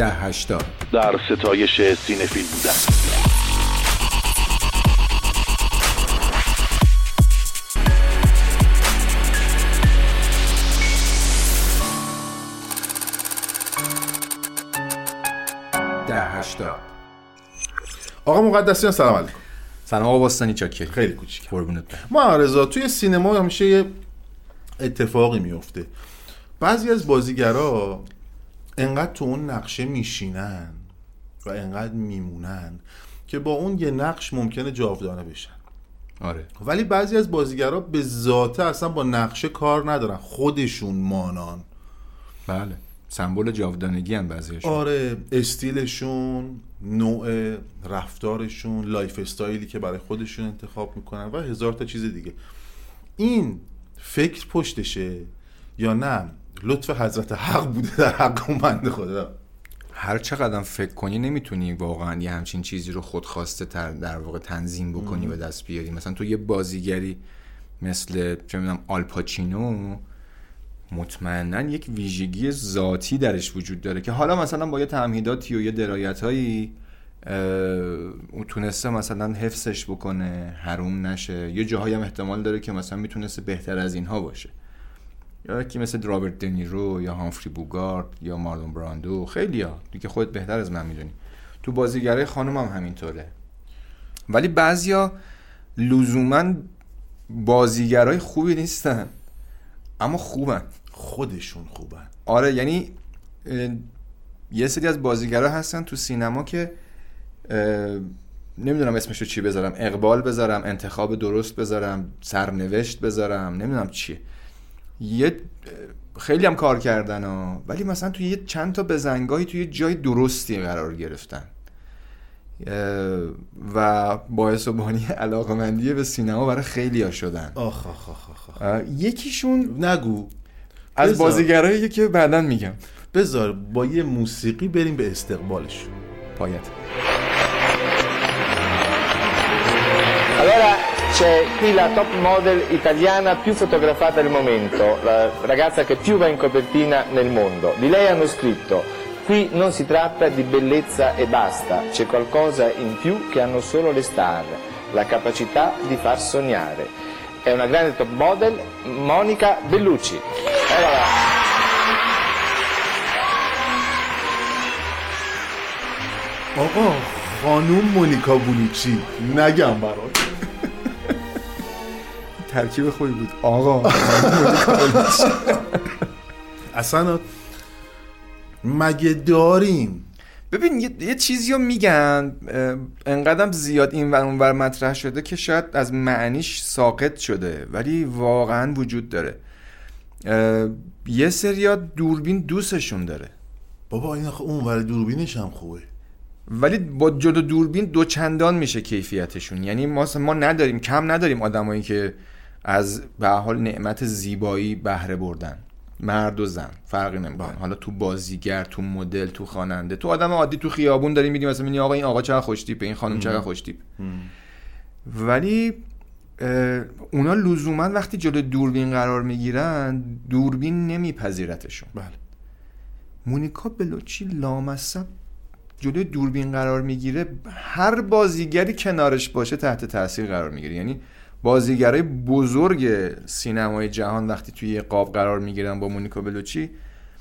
ده هشتاد. در ستایش سینفیل بودن. آقا مقدسیان سلام علیکم. سلام آقا باستانی چاکر خیلی کوچیک قربونت برم. ما رضا توی سینما همیشه یه اتفاقی میفته. بعضی از بازیگرا انقدر تو اون نقشه میشینن و انقدر میمونن که با اون یه نقش ممکنه جاودانه بشن. آره. ولی بعضی از بازیگرا به ذاته اصلا با نقشه کار ندارن. خودشون مانان. بله. سمبل جاودانگی هم بعضیشون. آره استیلشون نوع رفتارشون lifestyle ی که برای خودشون انتخاب می‌کنن و هزار تا چیز دیگه. این فکر پشتشه یا نه؟ لطف حضرت حق بوده در حق بنده خدا. هر چقدر فکر کنی نمی‌تونی واقعا یه همچین چیزی رو خودخواسته تر در واقع تنظیم بکنی و دست بیاری. مثلا تو یه بازیگری مثل چه می‌دونم آلپاچینو مطمئنا یک ویژگی ذاتی درش وجود داره که حالا مثلا با یه تمهیداتی و یه درایت هایی او تونسته مثلا حفظش بکنه حروم نشه. یه جاهایی هم احتمال داره که مثلا می‌تونسته بهتر از اینها باشه. یا که مثل رابرت دنیرو یا هامفری بوگارد یا مارلون براندو. خیلی ها. دیگه خودت بهتر از من می‌دونی. تو بازیگرای خانم هم همینطوره. ولی بعضیا لزوما بازیگرای خوبی نیستن. اما خوبن. خودشون خوبن. آره یعنی یه سری از بازیگرا هستن تو سینما که نمی‌دونم اسمشو چی بذارم. اقبال بذارم انتخاب درست بذارم سرنوشت بذارم نمی‌دونم چیه. یه خیلی هم کار کردن ها. ولی مثلا توی یه چند تا بزنگاهی توی یه جای درستی قرار گرفتن. و باعث و بانی علاقمندی به سینما برای خیلی ها شدن. آخ آخ آخ آخ, یکیشون نگو. از. بازیگرایی که بعدا میگم. بذار با یه موسیقی بریم به استقبالش. پایت. Allora c'è qui la top model italiana più fotografata al momento, la ragazza che più va in copertina nel mondo. Di lei hanno scritto, qui non si tratta di bellezza e basta, c'è qualcosa in più che hanno solo le star, la capacità di far sognare. È una grande top model, Monica Bellucci. Eccola là. آقا خانوم مونیکا بولوچی نگم برات ترکیب خوبی بود. آقا اصلا مگه داریم؟ ببین یه, یه چیزی رو میگن اه، انقدرم زیاد این و اونور مطرح شده که شاید از معنیش ساقط شده ولی واقعا وجود داره. یه سریا دوربین دوستشون داره. بابا این آخه اون ور دوربینش هم خوبه. ولی با جلو دوربین دو چندان میشه کیفیتشون. یعنی ما ما نداریم کم نداریم آدمایی که از به حال نعمت زیبایی بهره بردن. مرد و زن فرقی نمی‌کنه. حالا تو بازیگر تو مدل تو خواننده تو آدم عادی تو خیابون داریم میدیم مثلا آقا این آقا چقدر خوش تیپه این خانم چقدر خوش تیپ ولی اونا لزوما وقتی جلو دوربین قرار می‌گیرن دوربین نمیپذیرتشون. بله. مونیکا بلوچی لامصب جلوی دوربین قرار می‌گیره هر بازیگری کنارش باشه تحت تاثیر قرار می‌گیره. یعنی بازیگرای بزرگ سینمای جهان وقتی توی یه قاب قرار می‌گیرن با مونیکا بلوچی.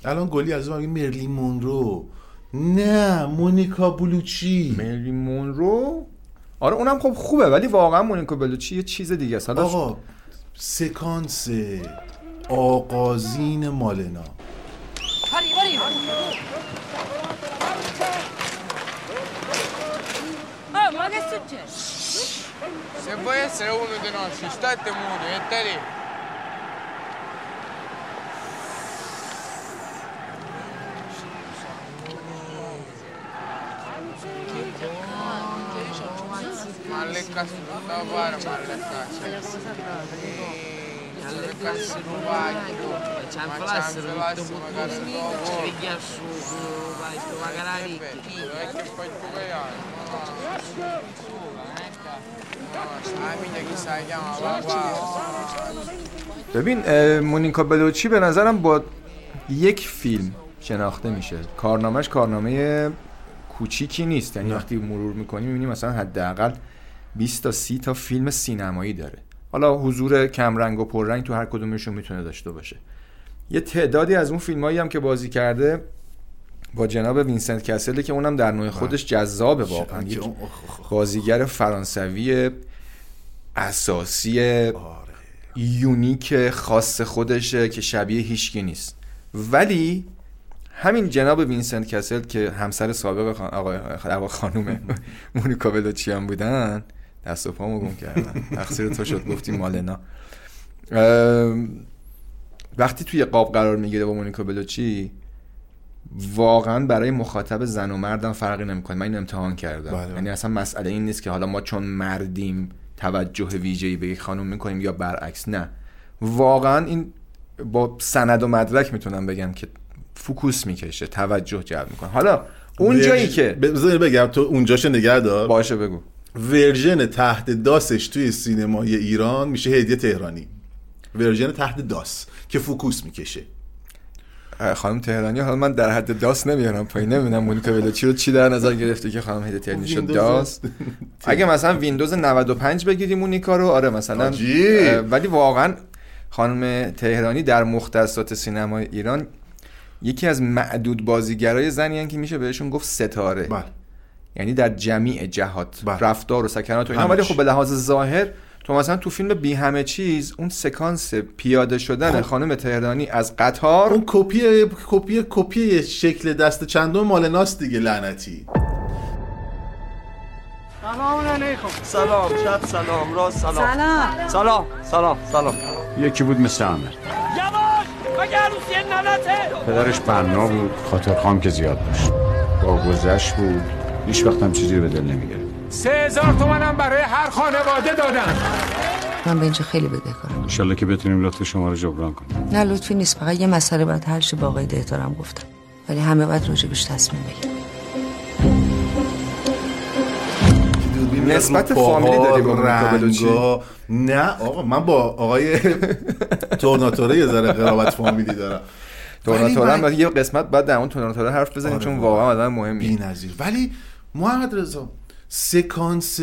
الان گلی از اون مرلی مونرو. نه مونیکا بولوچی مری مونرو؟ آره اونم خب خوبه ولی واقعا مونیکا بلوچی یه چیز دیگه است. آقا سکانس آغازین مالنا. Se vuoi essere uno dei nostri, state muto e te lì. Ma le casse non da fare, ma le casse. Ma le casse non vai, ma c'è un flasso, ma c'è un flasso, ma magari... E eh, che fai tu che hai? ببین مونیکا بلوچی به نظرم با یک فیلم شناخته میشه. کارنامهش کارنامه کوچیکی نیست. یعنی وقتی مرور می‌کنی می‌بینی مثلا حداقل 20 تا 30 تا فیلم سینمایی داره. حالا حضور کمرنگ و پررنگ تو هر کدومشون می‌تونه داشته باشه. یه تعدادی از اون فیلمایی هم که بازی کرده با جناب وینسنت کسلی که اونم در نوع خودش جذابه واقعا. بازیگر فرانسوی اساسی آره. unique خاص خودشه که شبیه هیچکی نیست. ولی همین جناب وینسنت کسل که همسر سابق خان... آقای آقا خانوم مونیکا بلوچی هم بودن دست و پامو گم کردن. تقصیر تو شد گفتی مالنا. وقتی توی قاب قرار می‌گیره با مونیکا بلوچی واقعا برای مخاطب زن و مردم فرقی نمی‌کنه. من این امتحان کردم. بله. یعنی اصلا مسئله این نیست که حالا ما چون مردیم توجه ویژه‌ای به یک خانم می‌کنیم یا برعکس نه. واقعا این با سند و مدرک می‌تونم بگم که focus می‌کشه توجه جلب می‌کنه. حالا اون جایی که بذار بگم تو اونجاشو نگه دار. باشه بگو. version تحت DOS ش توی سینمای ایران میشه هدیه تهرانی. version تحت DOS که focus می‌کشه. خانم تهرانی حالا من در حد DOS نمیارم پایین. نمی‌دونم مونیکا بلوچی رو چی در نظر گرفته که خانم هدیه تهرانی شد ویندوز. DOS. اگه مثلا ویندوز 95 بگیری مونیکا رو آره مثلا. ولی واقعا خانم تهرانی در مختصات سینمای ایران یکی از معدود بازیگرای زنی که میشه بهشون گفت ستاره. بله. یعنی در جمیع جهات. بله. رفتار و سکنات و اینا. ولی. خب به لحاظ ظاهر تو مثلا تو فیلم بی همه چیز اون سکانس پیاده شدن خب. خانم تهرانی از قطار اون کپی کپی کپی شکل دست چندم مال ماس دیگه لعنتی. سلام شب سلام راست سلام. سلام. سلام سلام سلام. یکی بود مثل عمر یواش مگه عروسی ننته پدرش بنا بود خاطر خام که زیاد داشت. با گذشت بود. هیچ وقت هم چیزی رو به دل نمی‌گرفت. سه هزار تومنم برای هر خانواده دادن من به اینجا خیلی بدهکارم. انشالله که بتونیم لطف شما رو جبران کنیم. نه لطفی نیست. فقط یه مسئله باید حل شه با آقای دهتارم گفتم. ولی همه باید راجبش تصمیم بگیرن. نسبت فامیلی داری با؟ رنگا. نه آقا من با آقای تورناتوره یه ذره قرابت فامیلی دارم. تورناتوره ولی هم یه قسمت بعد در اون تورناتوره حرف بزنیم آره چون واقعا. آدم مهمیه. بی‌نظیر. ولی محمد رضا سکانس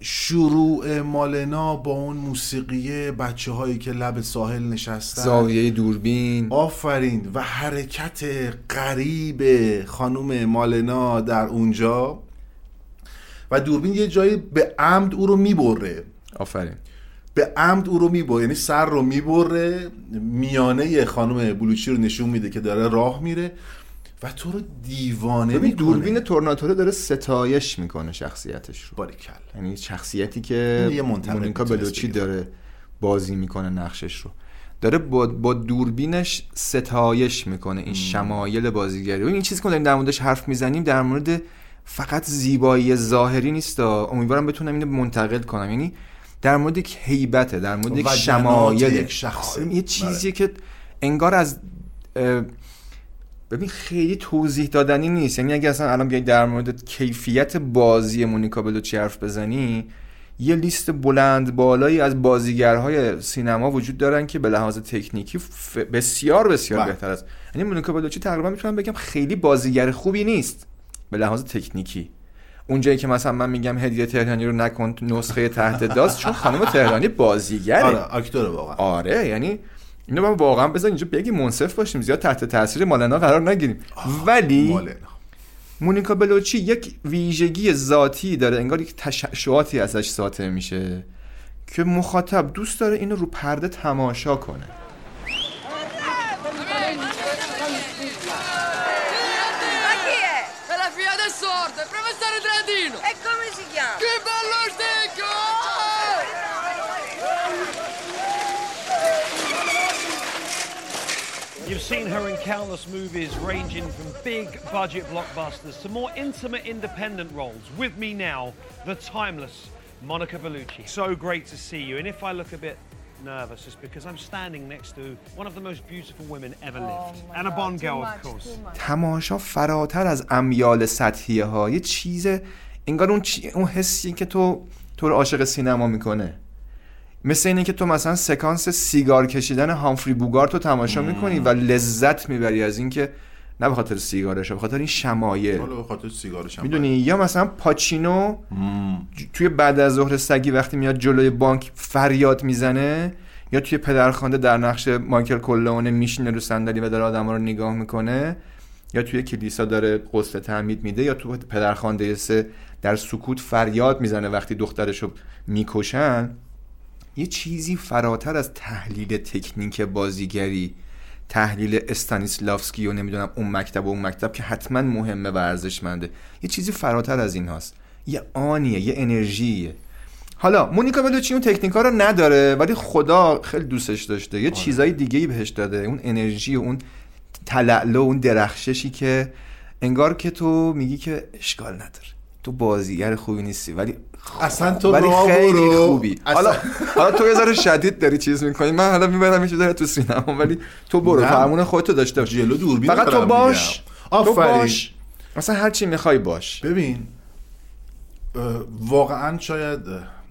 شروع مالنا با اون موسیقی بچه هایی که لب ساحل نشستن. زاویه دوربین. آفرین. و حرکت غریب خانم مالنا در اونجا. و دوربین یه جایی به عمد او رو می‌بره. آفرین. به عمد او رو می‌بره. یعنی سر رو می‌بره. میانه خانم بلوچی رو نشون میده که داره راه میره. و تو رو دیوانه می‌کنه. دوربین تورناتوره داره ستایش می‌کنه شخصیتش رو. باریکلا. یعنی شخصیتی که مونیکا بلوچی. داره بازی می‌کنه نقشش رو. داره با, با دوربینش ستایش می‌کنه این شمایل بازیگری. ببین این چیزی که داریم در موردش حرف می‌زنیم در مورد فقط زیبایی ظاهری نیست امیدوارم بتونم اینو منتقل کنم. یعنی در مورد یک هیبته در مورد یک شمایل. یک شخصه. یه چیزی که انگار از ببین خیلی توضیح دادنی نیست. یعنی اگه اصلا الان بیای در مورد کیفیت بازی مونیکا بلوچی حرف بزنی یه لیست بلند بالایی از بازیگرهای سینما وجود دارن که به لحاظ تکنیکی ف- بسیار بسیار بله. بهتر است. یعنی مونیکا بلوچی تقریبا می‌تونم بگم خیلی بازیگر خوبی نیست. به لحاظ تکنیکی. اونجایی که مثلا من میگم هدیه تهرانی رو نکن نسخه تحت داست چون خانم تهرانی بازیگره. آره اکتور واقعا. آره یعنی اینو من واقعا بذار اینجا بگی منصف باشیم زیاد تحت تاثیر مالنا قرار نگیریم. ولی مالنا مونیکا بلوچی یک ویژگی ذاتی داره انگار یک تشعشعاتی ازش ساطع میشه که مخاطب دوست داره اینو رو پرده تماشا کنه. seen her in countless movies ranging from big budget blockbusters to more intimate independent roles. With me now, the timeless Monica Bellucci. So great to see you. And if I look a bit nervous, it's because I'm standing next to one of the most beautiful women ever lived. Anna Bond girl, of course. تماشا فراتر از امیال سطحیه ها یه چیز انگار اون, چی... اون حسی که تو تو رو عاشق سینما میکنه مثل اینه که تو مثلا سکانس سیگار کشیدن هامفری بوگارت رو تماشا می‌کنی و لذت می‌بری از اینکه نه به خاطر سیگارش به خاطر این شمایل. حالا به خاطر سیگارش هم می‌دونی؟ یا مثلا پاچینو ج- توی بعد از ظهر سگی وقتی میاد جلوی بانک فریاد می‌زنه یا توی پدرخوانده در نقش مایکل کلونه میشینه رو صندلی و داره آدما رو نگاه می‌کنه یا توی کلیسا داره غسل تعمید میده یا تو پدرخوانده سه در سکوت فریاد می‌زنه وقتی دخترش رو می‌کشن. یه چیزی فراتر از تحلیل تکنیک بازیگری تحلیل استانیسلافسکی و نمی‌دونم اون مکتب و اون مکتب که حتما مهمه و ارزشمنده. یه چیزی فراتر از این هاست یه آنیه یه انرژیه. حالا مونیکا بلوچی اون تکنیکا رو نداره ولی خدا خیلی دوستش داشته. یه چیزای دیگه ای بهش داده. اون انرژی و اون تلعلو اون درخششی که انگار که تو میگی که اشکال نداره. تو بازیگر خوبی نیستی ولی اصلا تو ولی خیلی برو. خوبی اصلا- حالا حالا تو یه ذره شدید داری چیز می‌کنی من حالا می‌برم یه داره تو سینما ولی تو برو. فرمون خودتو داشته باش جلو دوربین فقط تو باش. تو آفرین. باش مثلا هر چی می‌خوای باش ببین واقعا شاید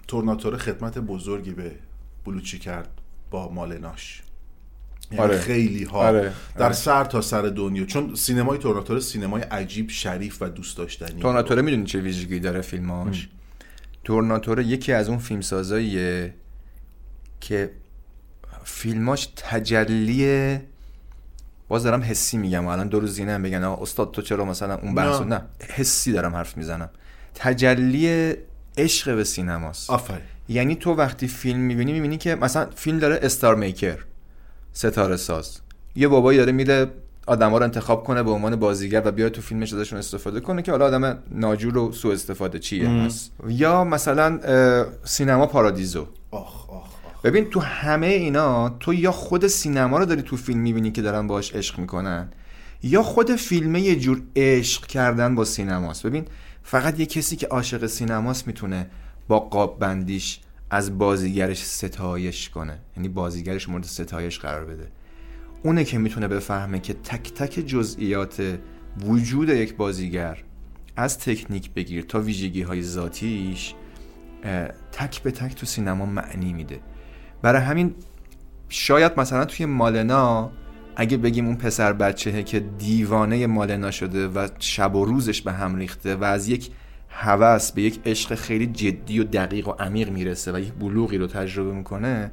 تورناتور خدمت بزرگی به بلوچی کرد با مالناش یعنی آره. خیلی ها آره. در آره. سر تا سر دنیا چون سینمای تورناتور سینمای عجیب شریف و دوست داشتنی تورناتوره می‌دونی چه ویژگی داره فیلماش تورناتوره یکی از اون فیلمسازاییه که فیلماش تجلی باز دارم حسی میگم. و الان دو روز دیگه هم بگن. آقا استاد تو چرا مثلا اون بحثو نه. نه حسی دارم حرف می‌زنم. تجلی عشق به سینماست. آفرین. یعنی تو وقتی فیلم می‌بینی می‌بینی که مثلا فیلم داره استار میکر ستاره ساز یه بابایی داره میره آدما رو انتخاب کنه به عنوان بازیگر و بیاد تو فیلمش ازشون استفاده کنه که حالا آدم ناجور و سوء استفاده چیه. هست یا مثلا سینما پارادیزو. آخ آخ ببین تو همه اینا تو یا خود سینما رو داری تو فیلم می‌بینی که دارن باش عشق می‌کنن یا خود فیلمه یه جور عشق کردن با سینماست. ببین فقط یه کسی که عاشق سینماست می‌تونه با قاب بندیش از بازیگرش ستایش کنه. یعنی بازیگرش مورد ستایش قرار بده. اونه که می‌تونه بفهمه که تک تک جزئیات وجود یک بازیگر از تکنیک بگیر تا ویژگی های ذاتیش تک به تک تو سینما معنی میده. برای همین شاید مثلا توی مالنا اگه بگیم اون پسر بچهه که دیوانه مالنا شده و شب و روزش به هم ریخته و از یک هوس به یک عشق خیلی جدی و دقیق و عمیق می‌رسه و یک بلوغی رو تجربه می‌کنه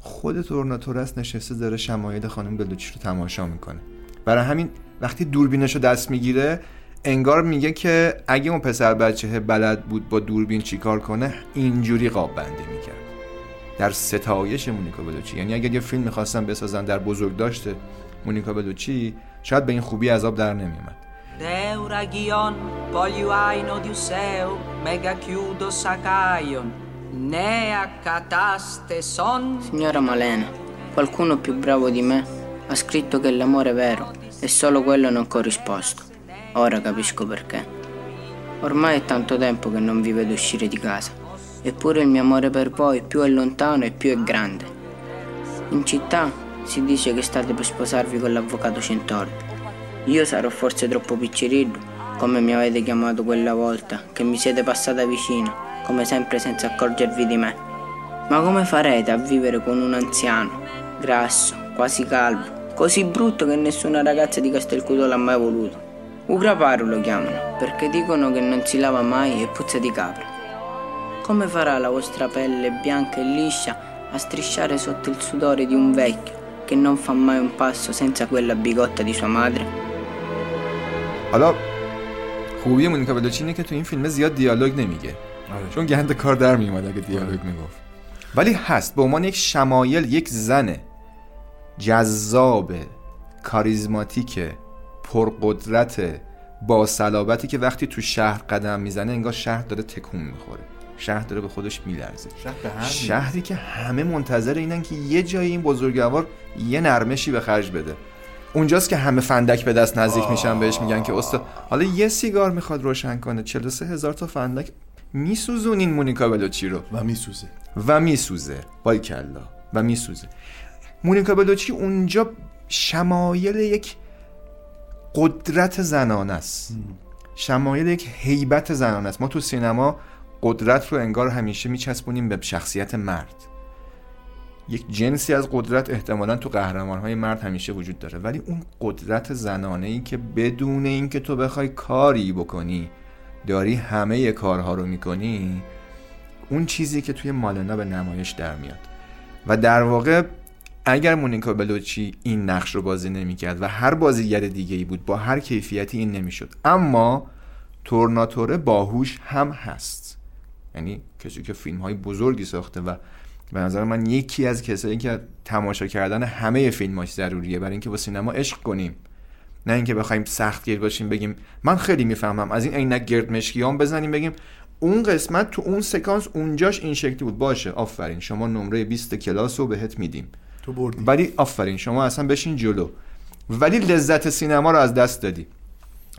خود تورناتورس نشسته داره شمایل خانم بلوچی رو تماشا می‌کنه. برای همین وقتی دوربینش رو دست می‌گیره انگار میگه که اگه اون پسر بچه بلد بود با دوربین چیکار کنه اینجوری قاب بندی می‌کرد. در ستایش مونیکا بلوچی. یعنی اگر یه فیلم می‌خواستن بسازن در بزرگ داشته مونیکا بلوچی شاید به این خوبی عذاب در نمیومد Deuragion, poliuain odiuseu, mega chiudo sacaion, nea cataste son. Signora Malena, qualcuno più bravo di me ha scritto che l'amore è vero e solo quello non corrisposto. Ora capisco perché. Ormai è tanto tempo che non vi vedo uscire di casa, eppure il mio amore per voi più è lontano e più è grande. In città si dice che state per sposarvi con l'avvocato Centordi. Io sarò forse troppo piccirillo, come mi avete chiamato quella volta, che mi siete passata vicino, come sempre senza accorgervi di me. Ma come farete a vivere con un anziano, grasso, quasi calvo, così brutto che nessuna ragazza di Castelcudo l'ha mai voluto? Ugraparo lo chiamano, perché dicono che non si lava mai e puzza di capra. Come farà la vostra pelle bianca e liscia a strisciare sotto il sudore di un vecchio che non fa mai un passo senza quella bigotta di sua madre? حالا خوبی مونیکا بلوچی اینه که تو این فیلم زیاد دیالوگ نمیگه چون گند کار در میومد اگه دیالوگ می‌گفت. ولی هست به عنوان یک شمایل یک زن جذاب کاریزماتیک پرقدرت با صلابتی که وقتی تو شهر قدم می‌زنه انگار شهر داره تکون می‌خوره. شهر داره به خودش میلرزه. شهر شهری که همه منتظر اینن که یه جایی این بزرگوار یه نرمشی به خرج بده. اونجاست که همه فندک به دست نزدیک میشن بهش میگن که استاد حالا یه سیگار می‌خواد روشن کنه 43 هزار تا فندک میسوزونین مونیکا بلوچی رو. و میسوزه. و میسوزه. کلا و میسوزه. مونیکا بلوچی اونجا شمایل یک قدرت زنانه است. شمایل یک هیبت زنانه است. ما تو سینما قدرت رو انگار همیشه میچسبونیم به شخصیت مرد. یک جنسی از قدرت احتمالا تو قهرمان های مرد همیشه وجود داره. ولی اون قدرت زنانه ای که بدون اینکه تو بخوای کاری بکنی داری همه کارها رو می‌کنی اون چیزی که توی مالنا به نمایش در میاد. و در واقع اگر مونیکا بلوچی این نقش رو بازی نمی‌کرد و هر بازیگر دیگه ای بود با هر کیفیتی این نمی‌شد. اما تورناتوره باهوش هم هست. یعنی کسی که فیلم های بزرگی ساخته و به نظر من یکی از کسایی که تماشا کردن همه فیلماش ضروریه برای اینکه با سینما عشق کنیم. نه اینکه بخوایم سخت گیر باشیم بگیم من خیلی می‌فهمم. از این عینک گرد مشکیام بزنیم بگیم اون قسمت تو اون سکانس اونجاش این شکلی بود. باشه آفرین. شما نمره 20 کلاس رو بهت میدیم. تو بردی. ولی آفرین شما اصلا بشین جلو. ولی لذت سینما رو از دست دادی.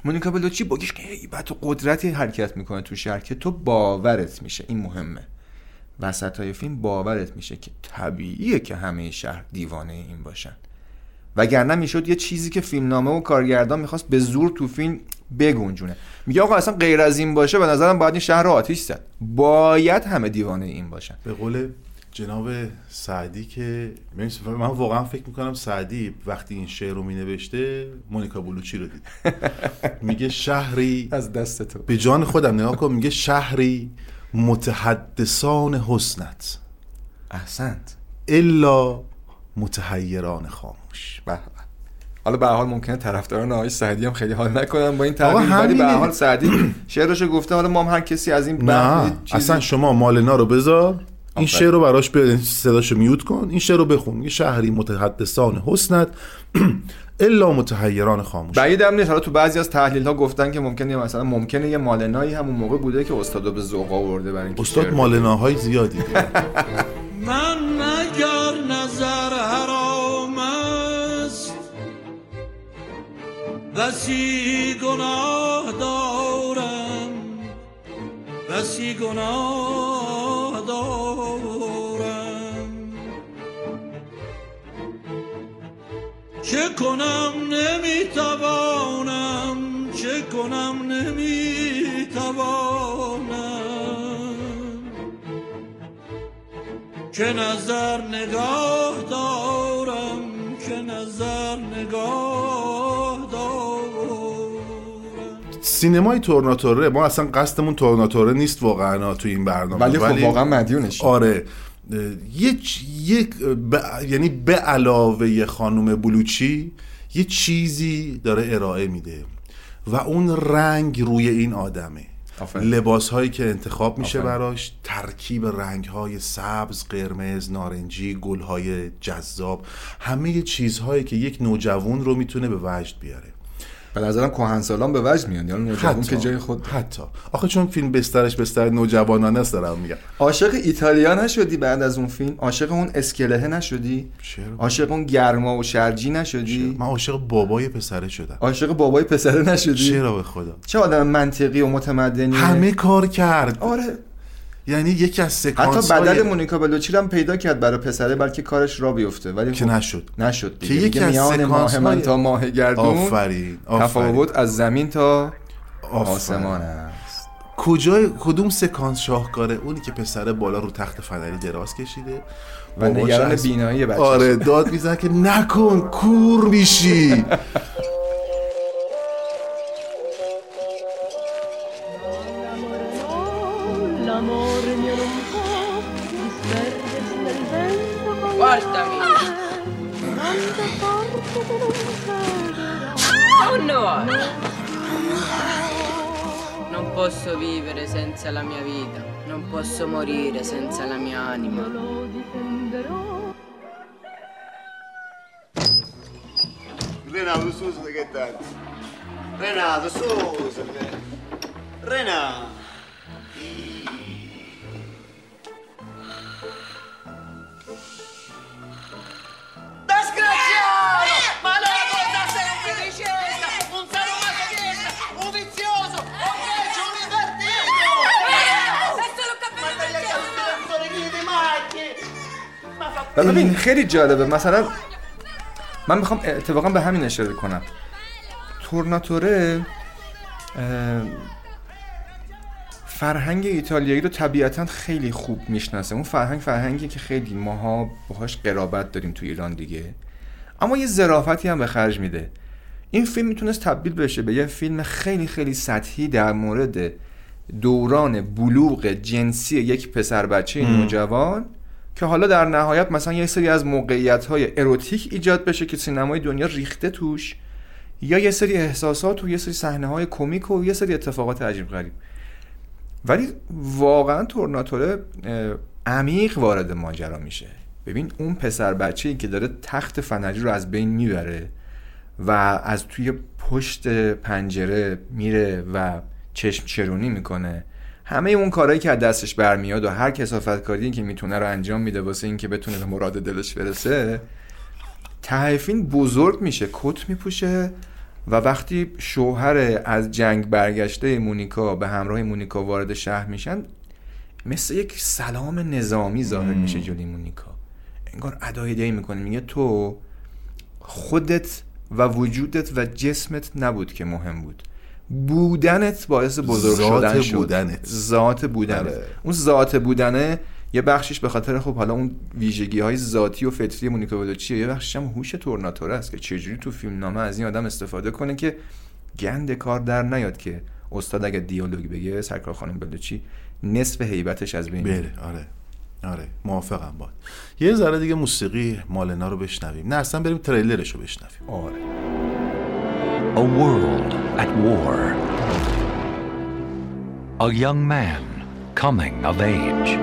مونیکا بلوچی با که هیبت و قدرتی حرکت می‌کنه تو شهر که تو باورت میشه. این مهمه. وسط های فیلم باورت میشه که طبیعیه که همه شهر دیوانه این باشن. وگرنه می‌شد یه چیزی که فیلمنامه و کارگردان می‌خواست به زور تو فیلم بگنجونه. میگه آقا اصلا غیر از این باشه به نظرم باید این شهر رو آتیش زد. باید همه دیوانه این باشن. به قول جناب سعدی که من واقعا فکر می‌کنم سعدی وقتی این شعر رو مینوشته مونیکا بلوچی رو دید. میگه شهری از دست تو. به جان خودم نگاه کن میگه شهری متحدثان حسنت. احسنت. الا متحیران خاموش به حالا به حال ممکنه طرفداران آقای سعدی هم خیلی حال نکنن با این تعبیر ولی به حال سعدی شعرشو گفته حالا ما هم هر کسی از این نه اصلا شما مالنا رو بذار. این شعر رو براش به صداشو میوت کن. این شعر رو بخون. یه شهری متحدثان حسنت. الا متحیران خاموش. بعیدم نیست. حالا تو بعضی از تحلیل ها گفتن که ممکنه مثلا ممکنه یه مالنایی همون موقع بوده که استاد به ذوق آورده برای اینکه استاد مالناهای زیادی. من مگر بسی گناه دارم بسی گناه دارم. چه کنم نمی‌توانم چه کنم نمی‌توانم. که نظر نگاه دارم که نظر نگاه سینمای تورناتوره ما اصلا قصدمون تورناتوره نیست واقعا تو این برنامه. ولی خب واقعا مدیونش. آره یک یک ب... یعنی به علاوه خانم بلوچی یه چیزی داره ارائه میده و اون رنگ روی این آدمه. لباس هایی که انتخاب میشه آفره. براش ترکیب رنگ های سبز قرمز نارنجی گل های جذاب همه چیزهایی که یک نوجوان رو می‌تونه به وجد بیاره. به نظرم کهن سالان به وجد میان. یعنی نوجوان که جای خود حتی. آخه چون فیلم بسترش بستر نوجوانانه است دارم میگم. عاشق ایتالیا نشدی بعد از اون فیلم؟ عاشق اون اسکلهه نشدی؟ عاشق اون گرما و شرجی نشدی؟ من عاشق بابای پسره شدم. عاشق بابای پسره نشدی؟ چرا به خدا؟ چه آدم منطقی و متمدنی همه کار کرد. آره. یعنی یکی از سکانس حتی بدل مونیکا بلوچی هم پیدا کرد برای پسره بلکه کارش را بیفته ولی که نشد. نشد که یکی از ماه من تا ماه گردون آفرین تفاوت از زمین تا آسمان است. کجا کدوم سکانس شاهکاره؟ اونی که پسره بالا رو تخت فنری دراز کشیده. و نگران بینایی بچه‌ش. آره داد می‌زنه که نکن کور میشی. posso vivere senza la mia vita, non posso morire senza la mia anima. Renato, Susa, che tanto? Renato, Susa, Renato. ببین خیلی جالبه. مثلا من می‌خوام اتفاقا به همین اشاره کنم. فرهنگ ایتالیایی رو طبیعتا خیلی خوب می‌شناسه. اون فرهنگ فرهنگی که خیلی ماها باهاش قرابت داریم تو ایران دیگه. اما یه ظرافتی هم به خرج میده. این فیلم می‌تونست تبدیل بشه به یه فیلم خیلی خیلی سطحی در مورد دوران بلوغ جنسی یک پسر بچه. نوجوان. که حالا در نهایت مثلا یه سری از موقعیت های اروتیک ایجاد بشه که سینمای دنیا ریخته توش یا یه سری احساسات و یه سری صحنه های کمیک و یه سری اتفاقات عجیب غریب. ولی واقعا تورناتوره عمیق وارد ماجرا میشه. ببین اون پسر بچه ای که داره تخت فنجی رو از بین می‌بره و از توی پشت پنجره میره و چشم چرونی می‌کنه. همه اون کارهایی که از دستش برمیاد و هر کسافت کاری که می‌تونه رو انجام میده واسه اینکه بتونه به مراد دلش برسه ته فیلم بزرگ میشه کت میپوشه و وقتی شوهر از جنگ برگشته مونیکا به همراه مونیکا وارد شهر میشن مثل یک سلام نظامی ظاهر میشه جلوی مونیکا. انگار ادای دی می‌کنه میگه تو خودت و وجودت و جسمت نبود که مهم بود. بودنت باعث بزرگ ذات شدن شد بودنت. ذات بودنت آره. اون ذات بودنه یه بخشش به خاطر خب حالا اون ویژگی های ذاتی و فطری مونیکا بلوچیه یه بخشش هم هوش تورناتوره است که چجوری تو فیلم نامه از این آدم استفاده کنه که گند کار در نیاد که استاد اگه دیالوگ بگه سرکار خانم بلوچی نصف هیبتش از بین. بله آره آره موافقم با یه ذره دیگه موسیقی مالنا رو بشنویم نه اصلا بریم تریلرش رو بشنویم آره A world at war. A young man coming of age.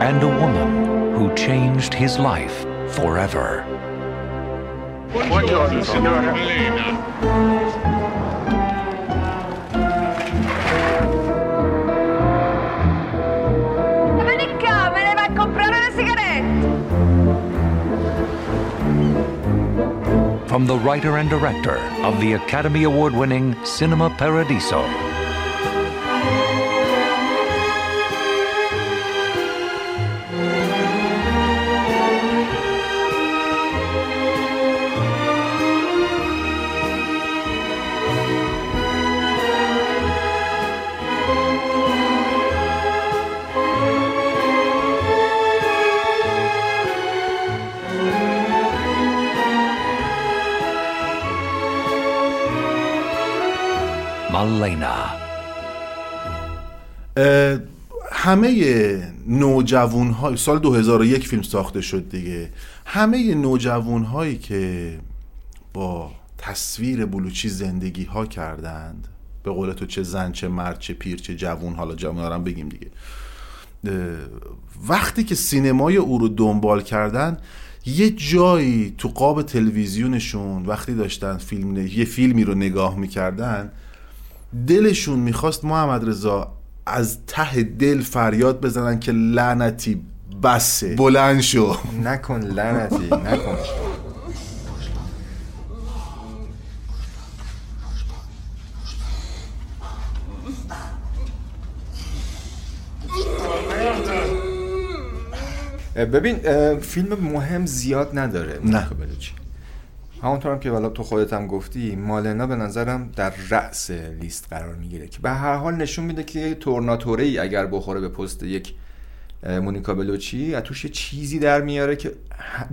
And a woman who changed his life forever. Buongiorno, From the writer and director of the Academy Award winning Cinema Paradiso. همه نوجوان های سال 2001 فیلم ساخته شد دیگه. همه نوجوان هایی که با تصویر بلوچی زندگی ها کردند به قول تو چه زن چه مرد چه پیر چه جوون حالا جوون بگیم دیگه. وقتی که سینمای او رو دنبال کردن یه جایی تو قاب تلویزیونشون وقتی داشتن فیلم یه فیلمی رو نگاه می‌کردن دلشون می‌خواست محمد رضا از ته دل فریاد بزنن که لعنتی بسه. بلند شو. نکن لعنتی نکن. ببین فیلم مهم زیاد نداره. نه. همونطور هم که حالا تو خودت هم گفتی مالنا به نظرم در رأس لیست قرار می‌گیره که به هر حال نشون میده که ای اگر بخوره به پست یک مونیکا بلوچی از توش چیزی در میاره که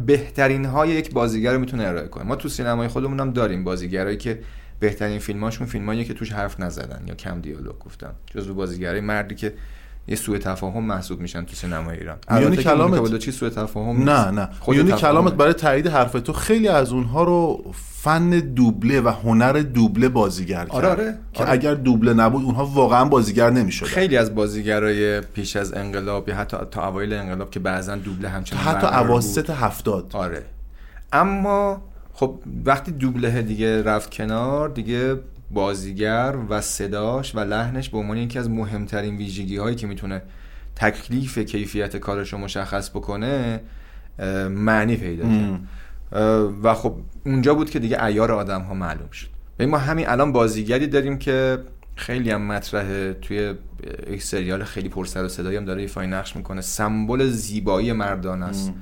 بهترین های یک بازیگر رو می‌تونه ارائه کنه. ما تو سینمای خودمون هم داریم بازیگرایی که بهترین فیلماشون فیلمایی که توش حرف نزدن یا کم دیالوگ گفتن. جزو بازیگرای مردی که یه سوء تفاهم محسوب میشن تو سینمای ایران میونی کلامت- مونیکا بلوچی سوء تفاهم نه. نه میونی. کلامت برای تایید حرف تو خیلی از اونها رو فن دوبله و هنر دوبله بازیگر کرد آره، آره، که آره. اگر دوبله نبود اونها واقعا بازیگر نمی‌شدن خیلی از بازیگرای پیش از انقلاب یا حتی تا اوایل انقلاب که بعضا دوبله همچنان حتی. اواسط هفتاد آره اما خب وقتی دوبله دیگه رفت کنار دیگه بازیگر و صداش و لحنش به عنوان یکی از مهمترین ویژگی هایی که می‌تونه تکلیف کیفیت کارش رو مشخص بکنه معنی پیدا کرد. و خب اونجا بود که دیگه ایار آدم ها معلوم شد. و ما همین الان بازیگری داریم که خیلی هم مطرحه. توی یک سریال خیلی پر سر و صدایی هم داره ایفای نقش می‌کنه. سمبل زیبایی مردان است.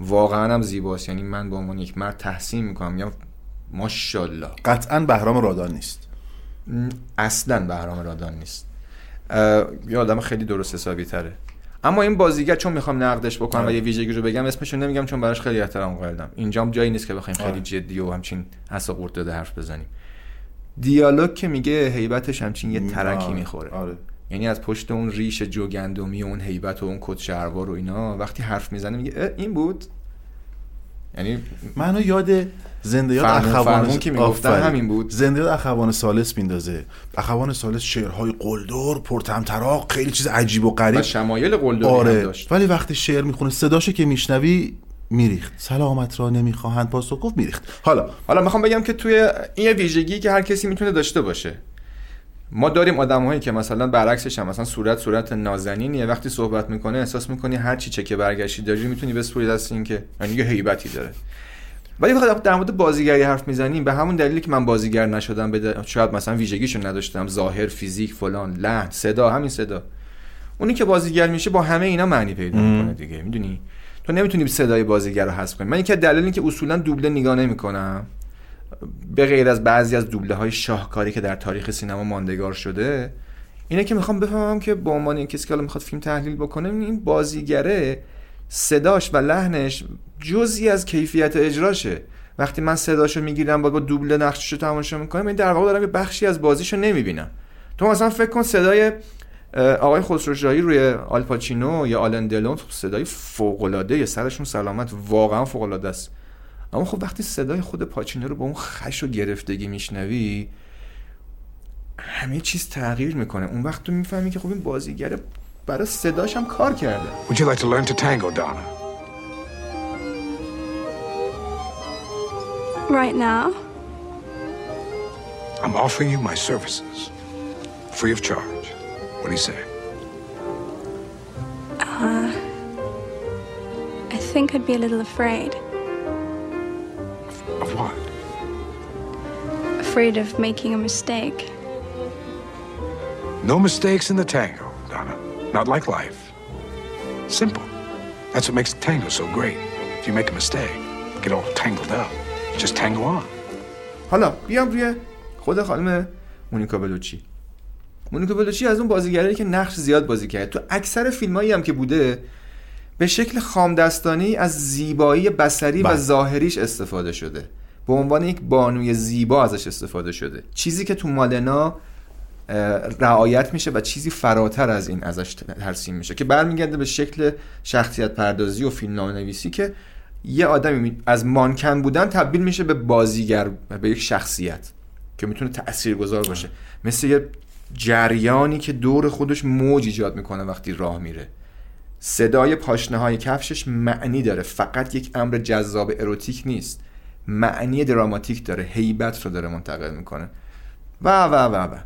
واقعا هم زیباست. یعنی من به عنوان یک مرد تحسین می‌کنم. میگم ماشاءالله. قطعا بهرام رادان نیست. اصلا بهرام رادان نیست. یه آدم خیلی درست حسابی تره. اما این بازیگر چون می‌خوام نقدش بکنم و آره. یه ویژگی رو بگم اسمشو نمیگم چون براش خیلی احترام قائلم اینجام جایی نیست که بخوایم خیلی آره. جدی و همچین حسا قورت داده حرف بزنیم. دیالوگ که میگه هیبتش همچین یه ترکی آره. می‌خوره. یعنی از پشت اون ریش جوگندمی و اون هیبت و اون کت شلوار و اینا وقتی حرف می‌زنه میگه این بود؟ یعنی منو یاد زنده یاد اخوان فرمون که می‌گفتن. همین بود. زنده یاد اخوان سالس میندازه. اخوان سالس شعرهای قلدر پرتمطراق خیلی چیز عجیب و غریب. و شمایل قلدری هم آره. داشت. ولی وقتی شعر می‌خونه صداشو که میشنوی میریخت. سلامت را نمی‌خواهند پاسخ گفت میریخت. حالا حالا می‌خوام بگم که توی این ویژگی که هر کسی می‌تونه داشته باشه. ما داریم آدمایی که مثلا برعکسش هم مثلا صورت صورت نازنینیه. وقتی صحبت می‌کنه احساس می‌کنی هر چی چکه برگشتی داری می‌تونی بسپری دست این که یعنی یه هیبتی داره. ولی وقتی در مورد بازیگری حرف می‌زنیم به همون دلیلی که من بازیگر نشدم به دل- شاید مثلا ویژگیشو نداشتم ظاهر فیزیک فلان لحن صدا همین صدا. اونی که بازیگر میشه با همه اینا معنی پیدا می‌کنه دیگه می‌دونی؟ تو نمی‌تونی صدای بازیگر رو حذف کنی من یکی از دلایلی که اصولا دوبله نگاه نمی‌کنم به غیر از بعضی از دوبله های شاهکاری که در تاریخ سینما ماندگار شده اینه که می‌خوام بفهمم که به عنوان کسی که حالا می‌خواد فیلم تحلیل بکنه این بازیگره صداش و لحنش جزئی از کیفیت اجراشه. وقتی من صداشو می‌گیرم با با دوبله نقششو تماشا می‌کنم این در واقع دارم یه بخشی از بازیشو نمی‌بینم. تو مثلا فکر کن صدای آقای خسروشاهی روی آلپاچینو یا آلن دلون خب صدای فوق العاده سرشون سلامت واقعا فوق العاده است. اما خب وقتی صدای خود پاچینو رو با اون خش و گرفتگی میشنوی همه چیز تغییر می‌کنه. اون وقت تو می‌فهمی که خب این بازیگر برای صداش هم کار کرده Would you like to learn to tango, Donna? Right now? I'm offering you my services, free of charge. What do you say? Uh, I think I'd be a little afraid. Of what? Afraid of making a mistake. No mistakes in the tango, Donna. Not like life. Simple. That's what makes the tango so great. If you make a mistake, get all tangled up, just tango on. حالا بیام روی خود خانم مونیکا بلوچی مونیکا بلوچی از اون بازیگرایی که نقش زیاد بازی کرد تو اکثر فیلمایی هم که بوده به شکل خامدستانی از زیبایی بصری و بله. ظاهریش استفاده شده به عنوان یک بانوی زیبا ازش استفاده شده چیزی که تو مالنا رعایت میشه و چیزی فراتر از این ازش ترسیم میشه که برمیگرده به شکل شخصیت پردازی و فیلم نویسی که یه آدمی می- از مانکن بودن تبدیل میشه به بازیگر و به یک شخصیت که می‌تونه تاثیرگذار باشه. مثل یه جریانی که دور خودش موج ایجاد می‌کنه وقتی راه میره. صدای پاشنه های کفشش معنی داره. فقط یک امر جذاب اروتیک نیست. معنی دراماتیک داره. هیبت رو داره منتقل می‌کنه. و و و و.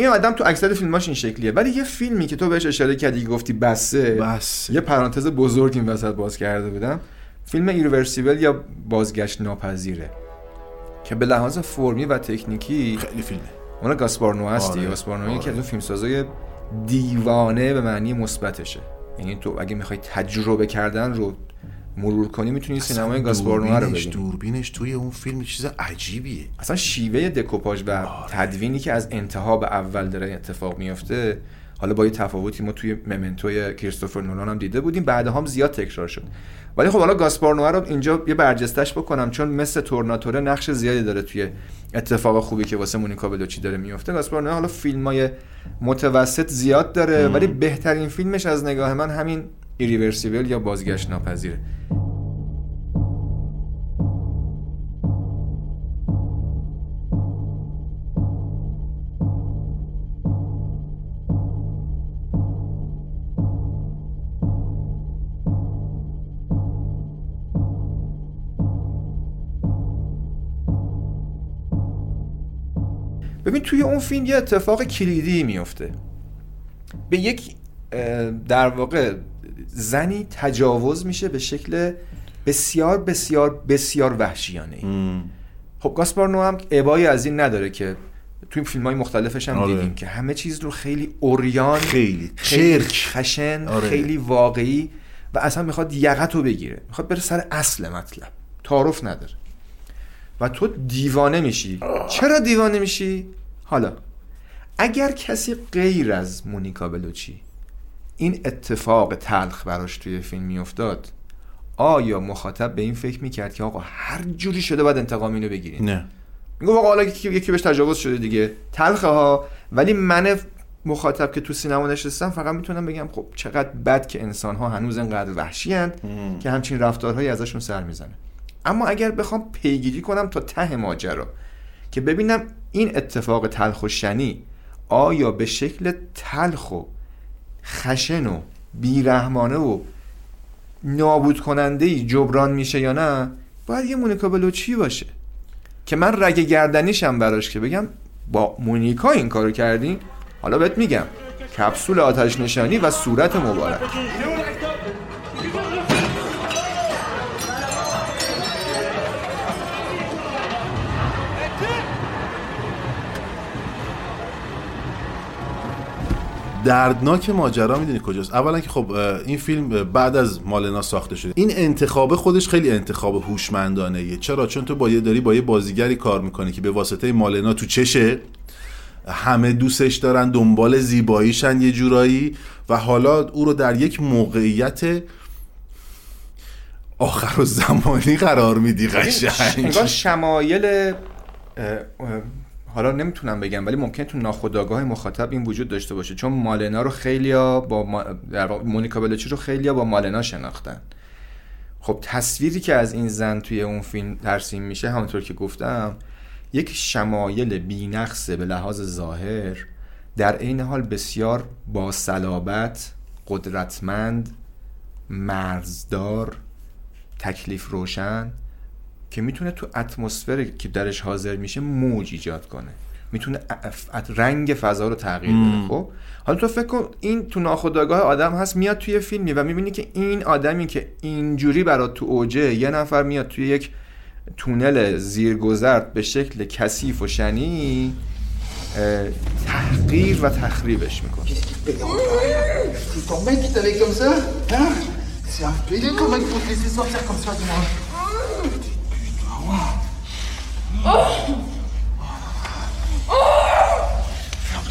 این آدم تو اکثر فیلماش این شکلیه. ولی یه فیلمی که تو بهش اشاره کردی گفتی بسه بس یه پرانتز بزرگ این وسط باز کرده بودم. فیلم ایرورسیبل یا بازگشت ناپذیره که به لحاظ فرمی و تکنیکی خیلی فیلمه. اون گاسپار نو هستی. آره. گاسپار نو که آره. از اون فیلمسازای دیوانه به معنی مثبتشه. یعنی تو اگه می‌خوای تجربه کردن رو مرور کنی می‌تونی سینمای گاسپار نو رو ببینی. دوربینش توی اون فیلم چیز عجیبیه. اصلا شیوه دکوپاژ و تدوینی که از انتها به اول داره اتفاق میفته حالا با یه تفاوتی ما توی ممنتوی کریستوفر نولان هم دیده بودیم بعدها هم زیاد تکرار شد. ولی خب حالا گاسپار نوئر رو اینجا یه برجستش بکنم چون مثل تورناتوره نقش زیادی داره توی اتفاق خوبی که واسه مونیکا بلوچی داره میفته گاسپار نوئر حالا فیلمای متوسط زیاد داره ولی بهترین فیلمش از نگاه من همین ایریورسیبل یا بازگشت ناپذیره ببین توی اون فیلم یه اتفاق کلیدی میفته به یک در واقع زنی تجاوز میشه به شکل بسیار بسیار بسیار وحشیانه. خب گاسپار نو هم ابایی از این نداره که توی فیلم های مختلفش هم آره. دیدیم که همه چیز رو خیلی اوریان خیلی خیلی. خشن آره. خیلی واقعی و اصلا می‌خواد یقت رو بگیره. می‌خواد بره سر اصل مطلب. تعارف نداره. و تو دیوانه میشی. چرا دیوانه میشی؟ حالا اگر کسی غیر از مونیکا بلوچی این اتفاق تلخ براش توی فیلم میافتاد آیا مخاطب به این فکر می‌کرد که آقا هر جوری شده باید انتقام اینو بگیرین نه. میگه آقا حالا یکی بهش تجاوز شده دیگه. تلخه ها ولی من مخاطب که تو سینما نشستم فقط می‌تونم بگم خب چقدر بد که انسان ها هنوز انقدر وحشی که همچین رفتارهایی ازشون سر می‌زنه. اما اگر بخوام پیگیری کنم تا ته ماجرا که ببینم این اتفاق تلخ و شنی آیا به شکل تلخ و خشن و بیرحمانه و نابود کننده جبران میشه یا نه باید یه مونیکا بلوچی باشه؟ که من رگ گردنیشم براش که بگم با مونیکا این کارو کردین حالا بهت میگم کپسول آتش نشانی و صورت مبارک. دردناک ماجرا می‌دونی کجاست؟ اولا که خب این فیلم بعد از مالنا ساخته شده. این انتخاب خودش خیلی انتخاب هوشمندانه. ایه. چرا؟ چون تو با یه داری با یه بازیگری کار می‌کنی که به واسطه مالنا تو چشه. همه دوستش دارن دنبال زیباییشن یه جورایی و حالا او رو در یک موقعیت آخر و زمانی قرار میدی قشنگ. انگار شمایل حالا نمی‌تونم بگم ولی ممکن تو ناخودآگاه مخاطب این وجود داشته باشه. چون مالنا رو خیلیا با ما... مونیکا بلوچی رو خیلیا با مالنا شناختن. خب تصویری که از این زن توی اون فیلم ترسیم میشه همونطور که گفتم یک شمایل بینقصه به لحاظ ظاهر در عین حال بسیار با صلابت قدرتمند مرزدار تکلیف روشن که می‌تونه تو اتمسفر که درش حاضر میشه موج ایجاد کنه. می‌تونه رنگ فضا رو تغییر بده. خب؟ حالا تو فکر کن این تو ناخودآگاه آدم هست میاد توی فیلمی و می‌بینی که این آدمی که اینجوری برات تو اوجه یه نفر میاد توی یک تونل زیرگذر به شکل کثیف و شنی تحقیر و تخریبش می‌کنه. T'avait comme ça Hein? C'est un pédé comment il faut te laisser sortir comme ça, dis-moi? Ferme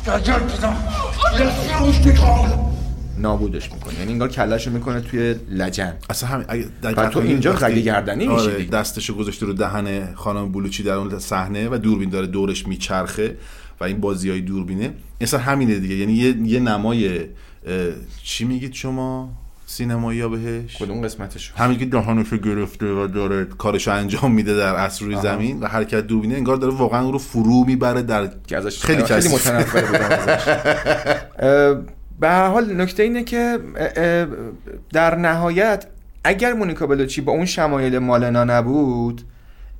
t'écrase نابودش می‌کنه یعنی انگار کلش رو می‌کنه توی لجن. اصلا همین اگه تو اینجا رگ گردنی میشی آره،. دستشو گذاشته رو دهن خانم بلوچی در اون صحنه و دوربین داره دورش میچرخه و این بازی های دوربینه. اصلا همینه دیگه. یعنی یه, یه نمای چی میگید شما؟ سینمایی ها بهش؟ کدوم قسمتش همین که دهانشو گرفته و داره کارشو انجام میده در اصر روی. زمین و حرکت دوربینه انگار داره واقعا رو فرو می‌بره در که ازش خیلی خیلی. متنفر بودم ازش. به هر حال نکته اینه که در نهایت اگر مونیکا بلوچی با اون شمایل مالنا نبود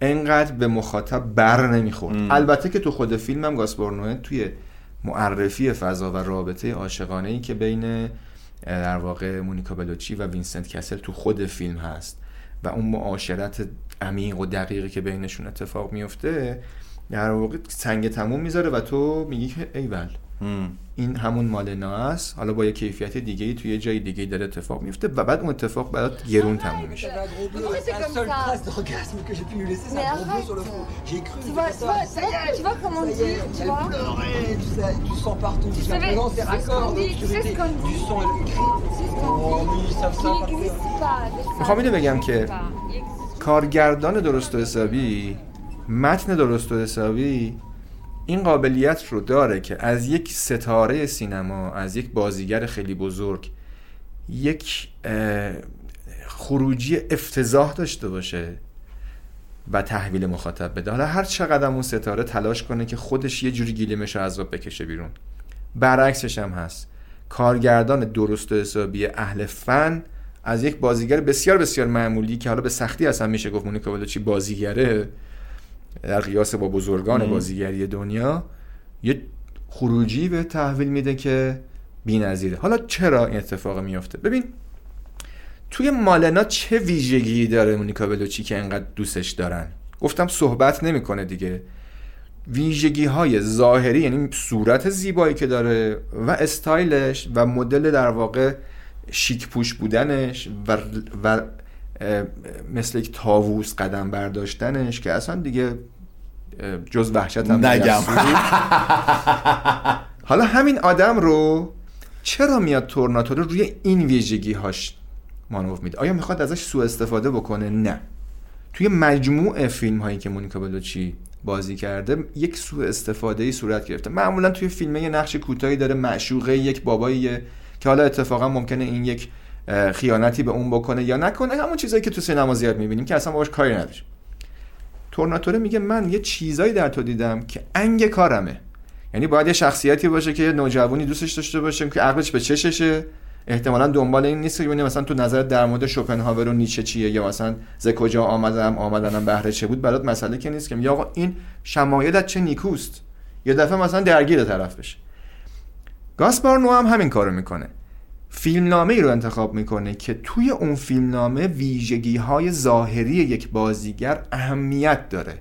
انقدر به مخاطب بر نمی‌خورد. البته که تو خود فیلم هم گاسپارنوه توی معرفی فضا و رابطه عاشقانه ای که بین در واقع مونیکا بلوچی و وینسنت کسل تو خود فیلم هست و اون معاشرت عمیق و دقیقی که بینشون اتفاق میفته در واقع سنگ تموم می‌ذاره و تو میگی که ایول. این همون مالنا است. حالا با یه کیفیت دیگه ای توی جای دیگه داره اتفاق میفته و بعد اون اتفاق برات گرون تموم میشه. می‌خوام اینو که تو که من تو بگم که کارگردان درست و حسابی متن درست و حسابی این قابلیت رو داره که از یک ستاره سینما از یک بازیگر خیلی بزرگ یک خروجی افتضاح داشته باشه و تحویل مخاطب بده. حالا هر چقدر اون ستاره تلاش کنه که خودش یه جوری گیلیمش رو آب بکشه بیرون. برعکسش هم هست. کارگردان درست و حسابی اهل فن از یک بازیگر بسیار بسیار معمولی که حالا به سختی اصلا میشه گفت مونیکا بازیگره در قیاس با بزرگان مم. بازیگری دنیا یه خروجی به تحویل میده که بی‌نظیره. حالا چرا این اتفاق میفته ببین توی مالنا چه ویژگی داره مونیکا بلوچی که انقدر دوستش دارن؟ گفتم صحبت نمی‌کنه دیگه. ویژگی های ظاهری یعنی صورت زیبایی که داره و استایلش و مدل در واقع شیک پوش بودنش و, و مثل یک تاووس قدم برداشتنش که اصلا دیگه جز وحشت هم نگم. حالا همین آدم رو چرا میاد تورناتورو روی این ویژگی هاش مانور میده؟ آیا می‌خواد ازش سوء استفاده بکنه؟ نه. توی مجموع فیلم هایی که مونیکا بلوچی بازی کرده یک سوء استفاده ای صورت گرفته. معمولا توی فیلم یه نقش کوتاهی داره معشوقه یک باباییه که حالا اتفاقا ممکنه این یک خیانتی به اون بکنه یا نکنه همون چیزایی که تو سینما زیاد می‌بینیم که اصلا باهاش کاری نداریم. تورناتوره میگه من یه چیزایی در تو دیدم که انگ کارمه. یعنی باید یه شخصیتی باشه که یه نوجوانی دوستش داشته باشه که عقلش به چششه. احتمالا دنبال این نیست که مثلا تو نظر در مورد شوپنهاور و نیچه چیه یا مثلا ز کجا آمدم آمدنم بهره چه بود برات مسئله که نیست که میگه آقا این شمایلت چه نیکوست. یه دفعه مثلا درگیر طرف بشه. گاسپار نو هم همین کارو می‌کنه. فیلمنامه ای رو انتخاب می‌کنه که توی اون فیلمنامه ویژگی های ظاهری یک بازیگر اهمیت داره.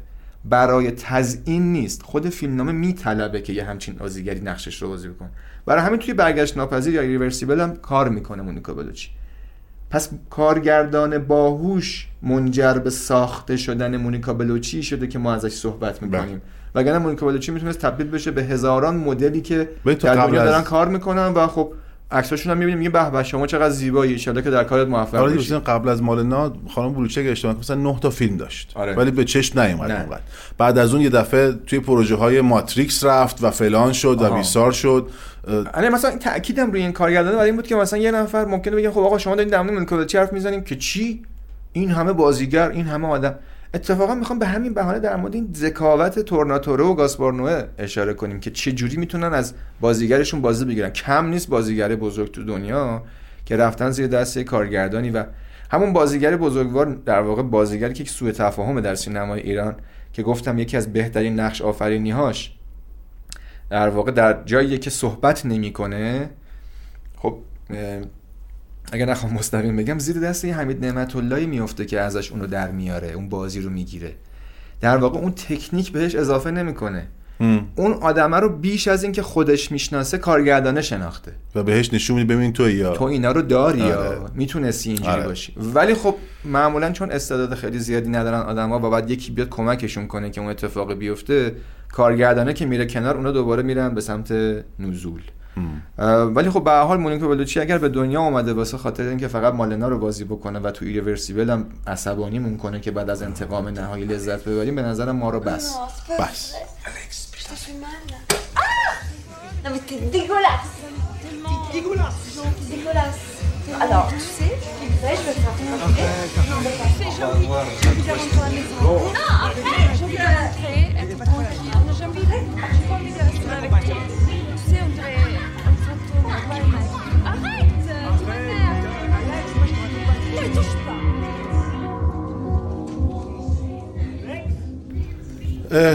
برای تزیین نیست. خود فیلمنامه میطلبه که یه همچین بازیگری نقشش رو بازی بکنه. برای همین توی برگشت ناپذیر یا ریورسیبل هم کار می‌کنه مونیکا بلوچی. پس کارگردان باهوش منجر به ساخته شدن مونیکا بلوچی شده که ما ازش صحبت می‌کنیم. وگرنه مونیکا بلوچی می‌تونست تبدیل بشه به هزاران مدلی که در دنیا از- دارن کار می‌کنن و خب عکساشون هم می‌بینیم میگه به به شما چقدر زیبایی. ان که در کارت موفق آره بشی قبل از مالنا خانم بلوچه اگه اشتباه مثلا 9 تا فیلم داشت. آره. ولی به چشم نیومد. اونقدر. بعد از اون یه دفعه توی پروژه های ماتریکس رفت و فلان شد و آها. بیسار شد. آره مثلا تاکیدم روی این کارگردانه برای این بود که مثلا یه نفر ممکنه بگه خب آقا شما دارین در مورد حرف می‌زنیم که چی؟ این همه بازیگر این همه آدم. اتفاقا می‌خوام به همین بهانه در مورد این ذکاوت تورناتورو و گاسپارنوه اشاره کنیم که چه جوری می‌تونن از بازیگرشون بازی بگیرن. کم نیست بازیگر بزرگ تو دنیا که رفتن زیر دست کارگردانی و همون بازیگر بزرگوار در واقع بازیگری که سوء تفاهم در سینمای ایران که گفتم یکی از بهترین نقش آفرینیهاش در واقع در جایی که صحبت نمی‌کنه. خب اگر نخوام مستقیم بگم زیر دست یه حمید نعمت اللهی میفته که ازش اونو در میاره اون بازی رو می‌گیره. در واقع اون تکنیک بهش اضافه نمی‌کنه. اون آدمه رو بیش از اینکه خودش می‌شناسه کارگردانه شناخته. و بهش نشون میده ببین تو یا. تو اینا رو داری آره. یا می‌تونستی اینجوری آره. باشی. ولی خب معمولا چون استعداد خیلی زیادی ندارن آدما و بعد یکی بیاد کمکشون کنه که اون اتفاق بیفته کارگردانه که میره کنار اونا دوباره میرن به سمت نزول. ولی خب به هر حال مونیکا بلوچی اگر به دنیا اومده واسه خاطر اینکه فقط مالنا رو بازی بکنه و تو ایرورسیبل هم عصبانی کنه که بعد از انتقام نهایی لذت ببریم به نظرم ما رو بس. بس. Je Alors, tu sais, je vais faire un Non, mais pas fait, j'ai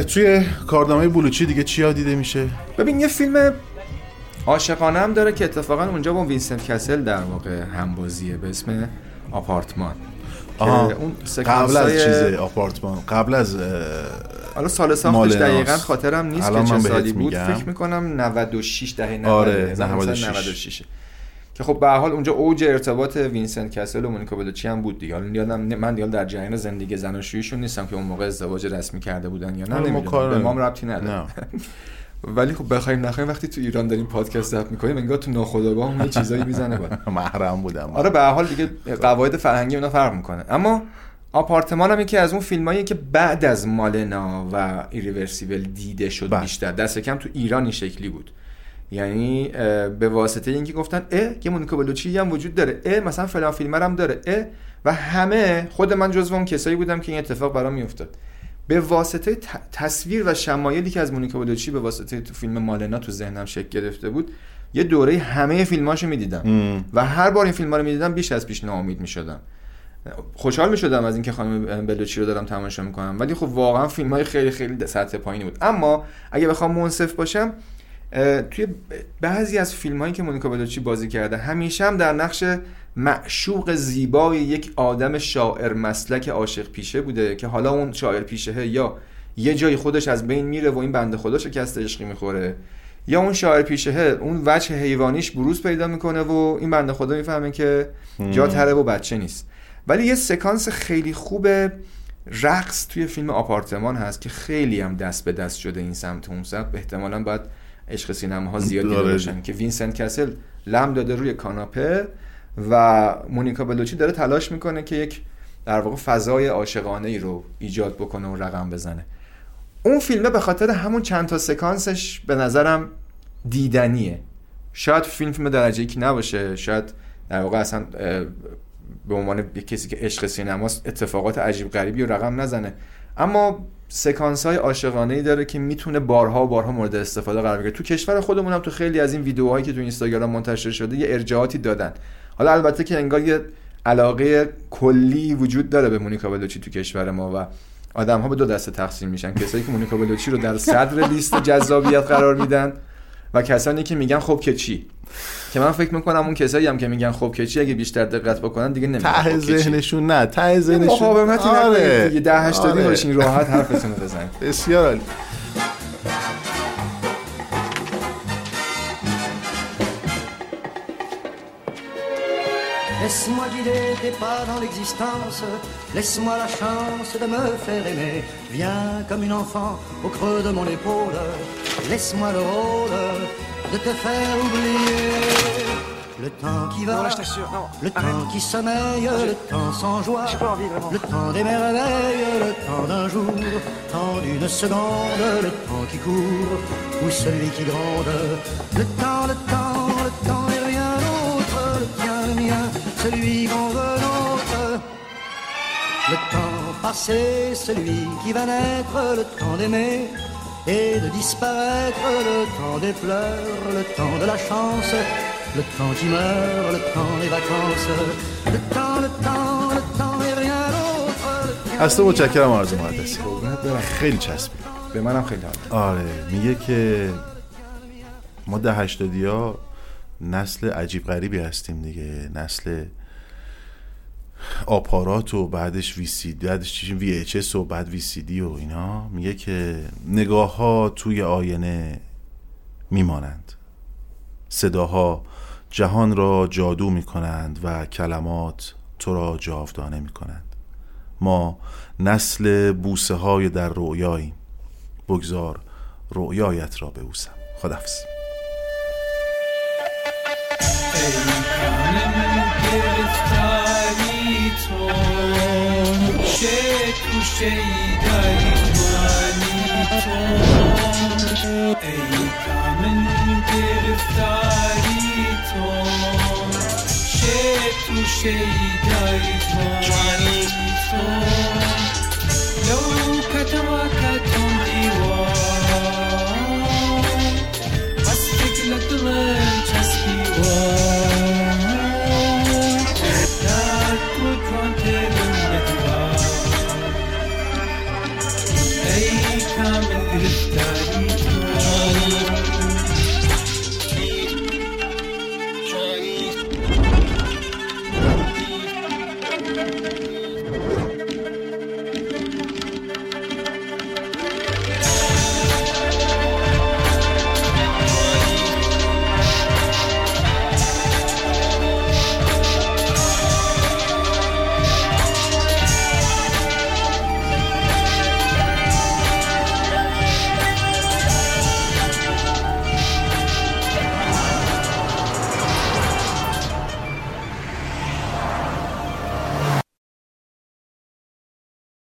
توی کارنامه بلوچی دیگه چیا دیده میشه ببین یه فیلم عاشقانه هم داره که اتفاقا اونجا با وینسنت کسل در واقع همبازیه به اسم آپارتمان که آها. اون قبل از سکانسای- چیز آپارتمان قبل از حالا سال ساختش. دقیقا خاطرم نیست که چه سالی بود. فکر می‌کنم 96 دهه 90 آره، 96 96. 96 که خب به هر حال اونجا اوج ارتباط وینسنت کسل و مونیکا بلوچی هم بود دیگه. حالا یادم من دیگه در جریان زندگی زناشوییشون نیستم که اون موقع ازدواج رسمی کرده بودن یا نه نمی‌دونم. به نداریم. ما هم ربطی نداره. ولی خب بخوایم نخوایم وقتی تو ایران داریم پادکست ضبط می‌کنیم انگار تو ناخودآگاه یه چیزایی می‌زنه با محرم بودم. آره به هر حال دیگه قواعد فرهنگی اونا فرق می‌کنه. اما آپارتمان هم یکی از اون فیلمایی که بعد از مالنا و ایریورسیبل دیده شد بله. بیشتر. دست کم تو ایران این شکلی بود. یعنی به واسطه اینکه گفتن اه یه مونیکا بلوچی هم وجود داره اه مثلا فلان فیلمر هم داره اه و همه خود من جزو اون کسایی بودم که این اتفاق برام میافتاد. به واسطه تصویر و شمایلی که از مونیکا بلوچی به واسطه تو فیلم مالنا تو ذهنم شکل گرفته بود یه دوره همه فیلماشو می‌دیدم. و هر بار این فیلم رو می‌دیدم بیش از پیش ناامید می‌شدم. خوشحال می‌شدم از اینکه خانم بلوچی رو دارم تماشا می‌کنم. ولی خب واقعا فیلم های خیلی خیلی سطح پایینی بود. اما اگه بخوام منصف باشم توی بعضی از فیلم هایی که مونیکا بلوچی بازی کرده همیشه هم در نقش معشوق زیبای یک آدم شاعر مسلک عاشق پیشه بوده که حالا اون شاعر پیشه یا یه جایی خودش از بین میره و این بنده خدا شکست عشقی می‌خوره. یا اون شاعر پیشه اون وجه حیوانیش بروز پیدا می‌کنه و این بنده خدا می‌فهمه که جا تره و بچه نیست. ولی یه سکانس خیلی خوب رقص توی فیلم آپارتمان هست که خیلی هم دست به دست شده این سمت اون سمت. احتمالا باید عشق سینما ها زیاد دیده آره. باشن که وینسنت کسل لم داده روی کاناپه و مونیکا بلوچی داره تلاش می‌کنه که یک در واقع فضای عاشقانه ای رو ایجاد بکنه و رقم بزنه. اون فیلمه به خاطر همون چند تا سکانسش به نظرم دیدنیه. شاید فیلم فیلم درجه یکی نباشه شاید در واقع اصلا به عنوان کسی که عشق سینماست اتفاقات عجیب غریبی رو رقم نزنه. اما سکانس های عاشقانه ای داره که می‌تونه بارها و بارها مورد استفاده قرار بگیره. تو کشور خودمون هم تو خیلی از این ویدیوهایی که تو اینستاگرام منتشر شده یه ارجاعاتی دادن. حالا البته که انگار یه علاقه کلی وجود داره به مونیکا بلوچی تو کشور ما و آدم ها به دو دسته تقسیم میشن. کسایی که مونیکا بلوچی رو در صدر لیست جذابیت قرار میدن و کسانی که میگن خب که چی که من فکر می‌کنم اون کسایی هم که میگن خب که چی اگه بیشتر دقت بکنن دیگه نمیگن ته خب چی. ذهنشون نه ته ذهنشون مقاومتی نکنید دیگه ده هشتادی آره. باشین راحت حرفتون رو بزنید بسیار عالی Laisse-moi guider tes pas dans l'existence, laisse-moi la chance de me faire aimer. Viens comme une enfant au creux de mon épaule, laisse-moi le rôle de te faire oublier. Le temps qui va, Non, là, je t'assure, non, le arrête. temps qui sommeille, le temps sans joie, pas envie, le temps des merveilles, le temps d'un jour, le temps d'une seconde, le temps qui court, ou celui qui gronde. Le temps, celui qu'on veut l'autre. Le temps passé, celui qui va naître, le temps d'aimer et de disparaître, le temps des pleurs, le temps de la chance, le temps qui meurt, le temps des vacances, le temps, le temps, le temps et rien d'autre. از تو متشکرم آرزو مقدسی خیلی چسبید به منم خیلی حال آره میگه که ما ده هشتادی ها نسل عجیب غریبی هستیم دیگه. نسل آپارات و بعدش وی سی دی بعدش چیشیم وی اچ و بعد وی سی دی و اینا. میگه که نگاه ها توی آینه میمانند. صداها جهان را جادو می‌کنند و کلمات تو را جاودانه می‌کنند. ما نسل بوسه های در رویاییم بگذار رویایت را ببوسم. خدافز پیکانم گرفتاری تو چه کوشه ای داری معنی تو ای کامن گرفتاری تو چه توشه ای داری معنی تو لو كتواكتم دیوار بس فکرت من چسبی وار